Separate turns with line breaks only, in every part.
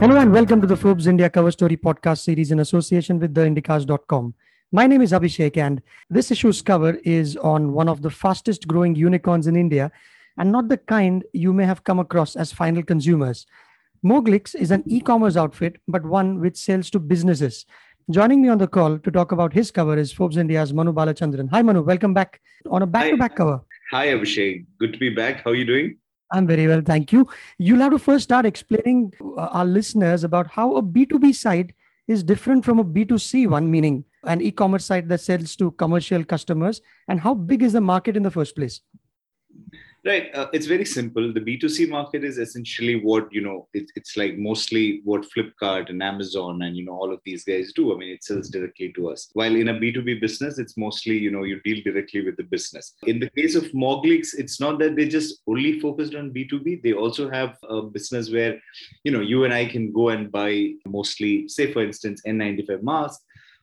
Hello and welcome to the Forbes India Cover Story podcast series in association with theindicast.com. My name is Abhishek and this issue's cover is on one of the fastest growing unicorns in India and not the kind you may have come across as final consumers. Moglix is an e-commerce outfit, but one which sells to businesses. Joining me on the call to talk about his cover is Forbes India's Manu Balachandran. Hi Manu, welcome back on a back-to-back cover.
Hi Abhishek, good to be back. How are you doing?
I'm very well, thank you. You'll have to first start explaining uh, our listeners about how a B2B site is different from a B2C one, meaning an e-commerce site that sells to commercial customers, and how big is the market in the first place?
Right. Uh, it's very simple. The B2C market is essentially what, you know, it, it's like mostly what Flipkart and Amazon and, you know, all of these guys do. I mean, it sells directly to us. While in a B2B business, it's mostly, you know, you deal directly with the business. In the case of Moglix, it's not that they just only focused on B2B. They also have a business where, you know, you and I can go and buy mostly, say, for instance, N95 masks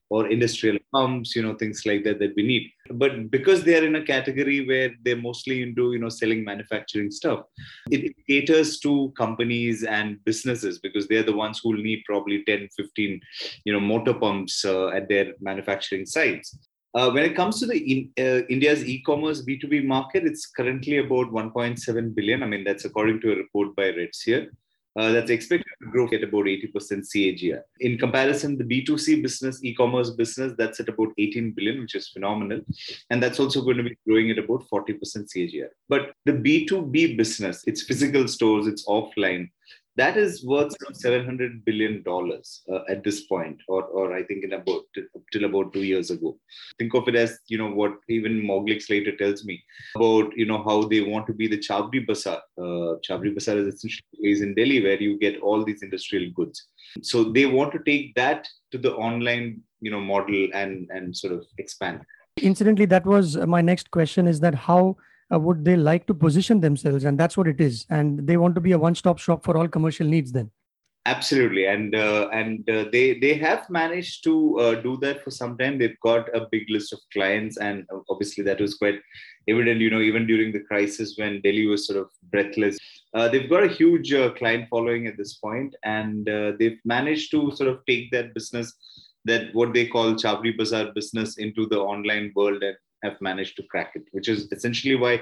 or industrial pumps, you know, things like that that we need. But because they are in a category where they're mostly into, you know, selling manufacturing stuff, it caters to companies and businesses because they're the ones who will need probably 10, 15, you know, motor pumps uh, at their manufacturing sites. Uh, when it comes to the in, uh, India's e-commerce B2B market, it's currently about 1.7 billion. I mean, that's according to a report by Redseer uh, that's expected to grow at about 80% CAGR. In comparison, the B2C business, e-commerce business, that's at about 18 billion, which is phenomenal. And that's also going to be growing at about 40% CAGR. But the B2B business, it's physical stores, it's offline, that is worth around 700 billion dollars uh, at this point or, or i think in about till about two years ago. Think of it as you know what even moglix later tells me about you know how they want to be the chawri bazaar uh, bazaar is essentially is in delhi where you get all these industrial goods. So they want to take that to the online you know model and and sort of expand.
Incidentally that was my next question is that how uh, would they like to position themselves and that's what it is. And they want to be a one stop shop for all commercial needs then.
Absolutely. And uh, and uh, they they have managed to uh, do that for some time. They've got a big list of clients and obviously that was quite evident you know even during the crisis when delhi was sort of breathless. Uh, they've got a huge uh, client following at this point and they've managed to sort of take that business that what they call Chawri Bazaar business into the online world and have managed to crack it, which is essentially why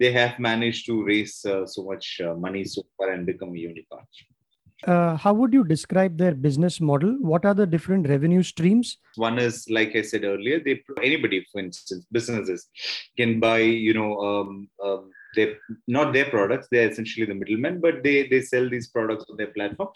they have managed to raise uh, so much uh, money so far and become a unicorn.
Uh, how would you describe their business model? What are the different revenue streams?
One is, like I said earlier, they anybody, for instance, businesses can buy, you know, um, um, they not their products. They're essentially the middlemen, but they they sell these products on their platform.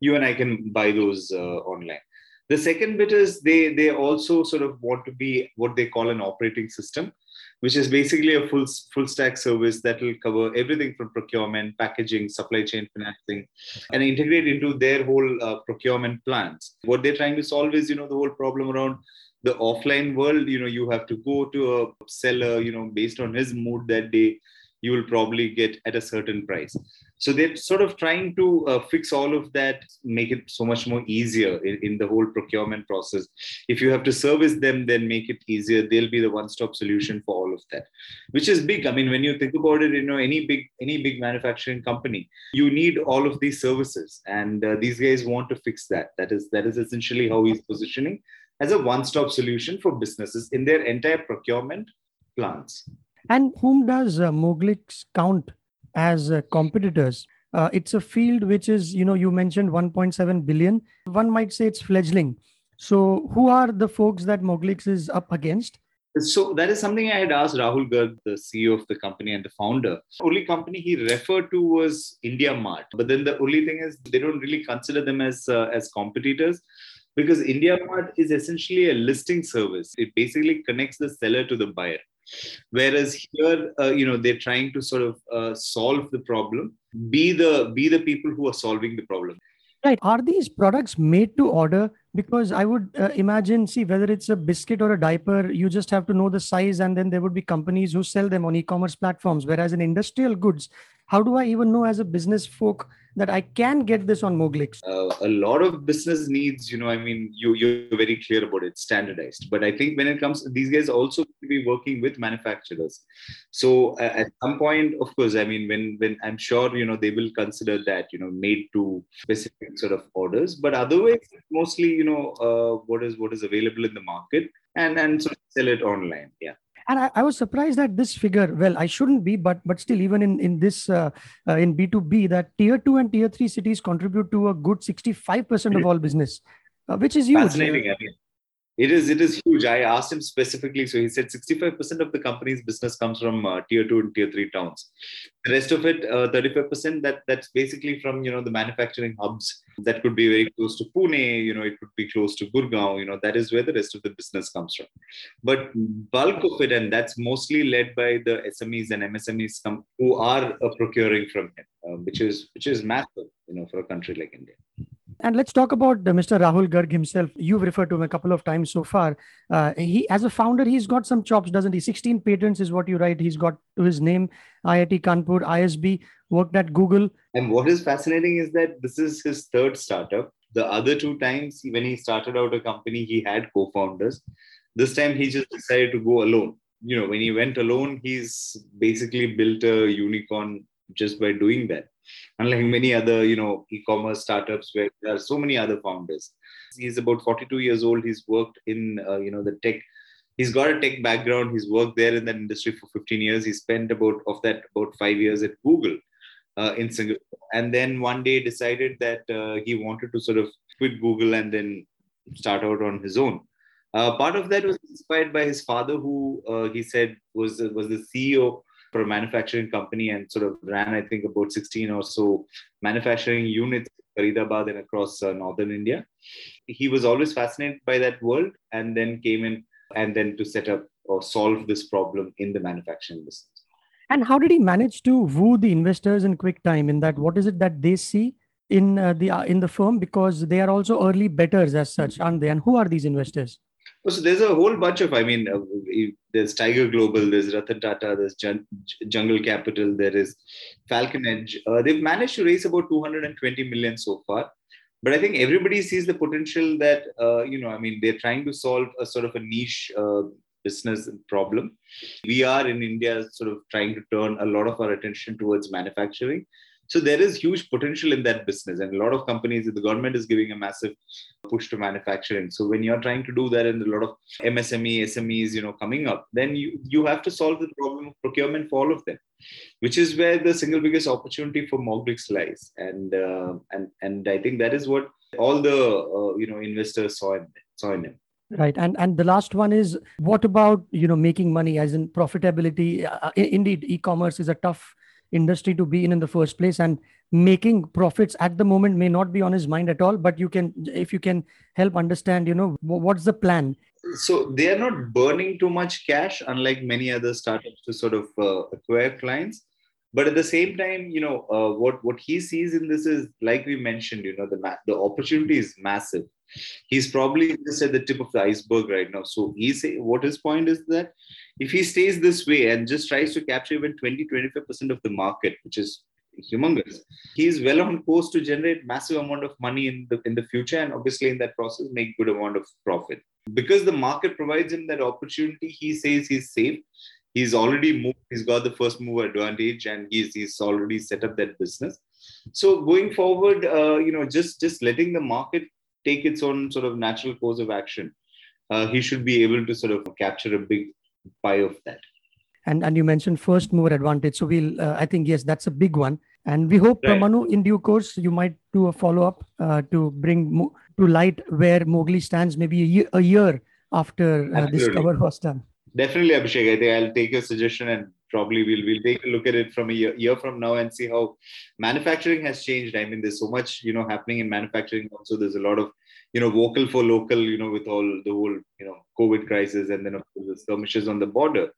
You and I can buy those uh, online the second bit is they they also sort of want to be what they call an operating system, which is basically a full full stack service that will cover everything from procurement, packaging, supply chain financing, and integrate into their whole uh, procurement plans. What they're trying to solve is you know the whole problem around the offline world. You know you have to go to a seller. You know based on his mood that day you will probably get at a certain price. So they're sort of trying to uh, fix all of that, make it so much more easier in, in, the whole procurement process. If you have to service them, then make it easier. They'll be the one-stop solution for all of that, which is big. I mean, when you think about it, you know, any big any big manufacturing company, you need all of these services, and uh, these guys want to fix that. That is that is essentially how he's positioning as a one-stop solution for businesses in their entire procurement plans.
And whom does uh, Moglix count as uh, competitors? Uh, it's a field which is, you know, you mentioned 1.7 billion. One might say it's fledgling. So, who are the folks that Moglix is up against?
So that is something I had asked Rahul Garg, the CEO of the company and the founder. The only company he referred to was India Mart. But then the only thing is they don't really consider them as uh, as competitors because India Mart is essentially a listing service. It basically connects the seller to the buyer. Whereas here, uh, you know, they're trying to sort of uh, solve the problem, be the be the people who are solving the problem.
Right. Are these products made to order because I would uh, imagine, see, whether it's a biscuit or a diaper, you just have to know the size, and then there would be companies who sell them on e commerce platforms. Whereas in industrial goods, how do I even know as a business folk that I can get this on Moglix?
Uh, a lot of business needs, you know, I mean, you you're very clear about it, standardized. But I think when it comes, these guys also be working with manufacturers. So uh, at some point, of course, I mean, when when I'm sure you know they will consider that you know made to specific sort of orders. But otherwise, mostly you know uh, what is what is available in the market and and sort of sell it online. Yeah
and I, I, was surprised that this figure. Well i shouldn't be but but still even in in this uh, uh, in b2b that tier 2 and tier 3 cities contribute to a good 65% of all business uh, which is huge.
Fascinating I mean, it is it is huge. I asked him specifically, so he said 65% of the company's business comes from uh, tier two and tier three towns. The rest of it, uh, 35%, that that's basically from you know the manufacturing hubs. That could be very close to Pune. You know, it could be close to Gurgaon. You know, that is where the rest of the business comes from. But bulk of it, and that's mostly led by the SMEs and MSMEs who are uh, procuring from him, uh, which is which is massive. You know, for a country like India.
And let's talk about uh, Mr. Rahul Garg himself. You've referred to him a couple of times so far. Uh, he, as a founder, he's got some chops, doesn't he? 16 patents is what you write. He's got to his name, IIT Kanpur, ISB, worked at Google.
And what is fascinating is that this is his third startup. The other two times when he started out a company, he had co-founders. This time he just decided to go alone. You know, when he went alone, he's basically built a unicorn just by doing that unlike many other you know e-commerce startups where there are so many other founders. He's about 42 years old. He's worked in uh, you know the tech. He's got a tech background. He's worked there in that industry for 15 years. He spent about of that about five years at google uh, in singapore. And then one day decided that uh, he wanted to sort of quit google and then start out on his own. Uh, part of that was inspired by his father who uh, he said was was the ceo for a manufacturing company and sort of ran, I think, about 16 or so manufacturing units in Faridabad and across uh, northern India. He was always fascinated by that world and then came in and then to set up or solve this problem in the manufacturing business.
And how did he manage to woo the investors in quick time? In that, what is it that they see in uh, the uh, in the firm because they are also early betters as such, aren't they? And who are these investors?
So there's a whole bunch of, I mean, uh, there's Tiger Global, there's Ratan Tata, there's Jun- Jungle Capital, there is Falcon Edge. Uh, they've managed to raise about 220 million so far. But I think everybody sees the potential that, uh, you know, I mean, they're trying to solve a sort of a niche uh, business problem. We are in India sort of trying to turn a lot of our attention towards manufacturing. So there is huge potential in that business, and a lot of companies, the government is giving a massive push to manufacturing. So when you're trying to do that, and a lot of MSME, SMEs, you know, coming up, then you you have to solve the problem of procurement for all of them, which is where the single biggest opportunity for Moglix lies. And uh, and and I think that is what all the uh, you know investors saw in saw in him
right and and the last one is what about you know making money as in profitability uh, indeed e-commerce is a tough industry to be in in the first place and making profits at the moment may not be on his mind at all but you can if you can help understand you know what's the plan?
So they are not burning too much cash unlike many other startups to sort of uh, acquire clients but at the same time you know uh, what what he sees in this is like we mentioned you know the the opportunity is massive. He's probably just at the tip of the iceberg right now. So he say what his point is that if he stays this way and just tries to capture even 20 25% of the market which is humongous he's well on course to generate massive amount of money in the in the future and obviously in that process make good amount of profit. Because the market provides him that opportunity he says he's safe he's already moved he's got the first mover advantage and he's he's already set up that business so going forward uh, you know just just letting the market take its own sort of natural course of action uh, he should be able to sort of capture a big pie of that.
And and you mentioned first mover advantage. So we'll uh, I think yes, that's a big one. And we hope uh, right. Manu in due course you might do a follow up uh, to bring mo- to light where Moglix stands maybe a year, a year after uh, this cover was done.
Definitely, Abhishek. I think I'll take your suggestion and probably we'll we'll take a look at it from a year, year from now and see how manufacturing has changed. I mean, there's so much you know happening in manufacturing. Also, there's a lot of you know vocal for local. You know, with all the whole you know COVID crisis and then of course the skirmishes on the border.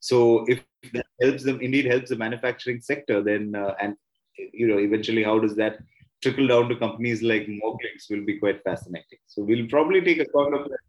So if that helps them, indeed helps the manufacturing sector, then uh, and you know eventually how does that trickle down to companies like Moglix will be quite fascinating. So we'll probably take a account of that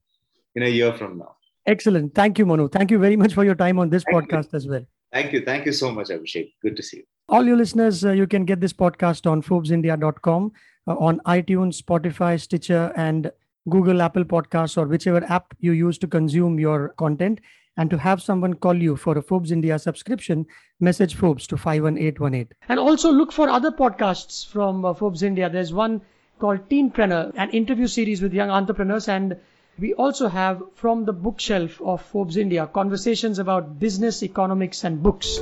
in a year from now.
Excellent. Thank you, Manu. Thank you very much for your time on this
Thank
podcast as well.
Thank you. Thank you so much, Abhishek. Good to see you.
All your listeners, uh, you can get this podcast on ForbesIndia.com, uh, on iTunes, Spotify, Stitcher, and Google, Apple Podcasts, or whichever app you use to consume your content. And to have someone call you for a Forbes India subscription, message Forbes to 51818. And also look for other podcasts from uh, Forbes India. There's one called Teenpreneur, an interview series with young entrepreneurs. And we also have from the bookshelf of Forbes India conversations about business, economics, and books.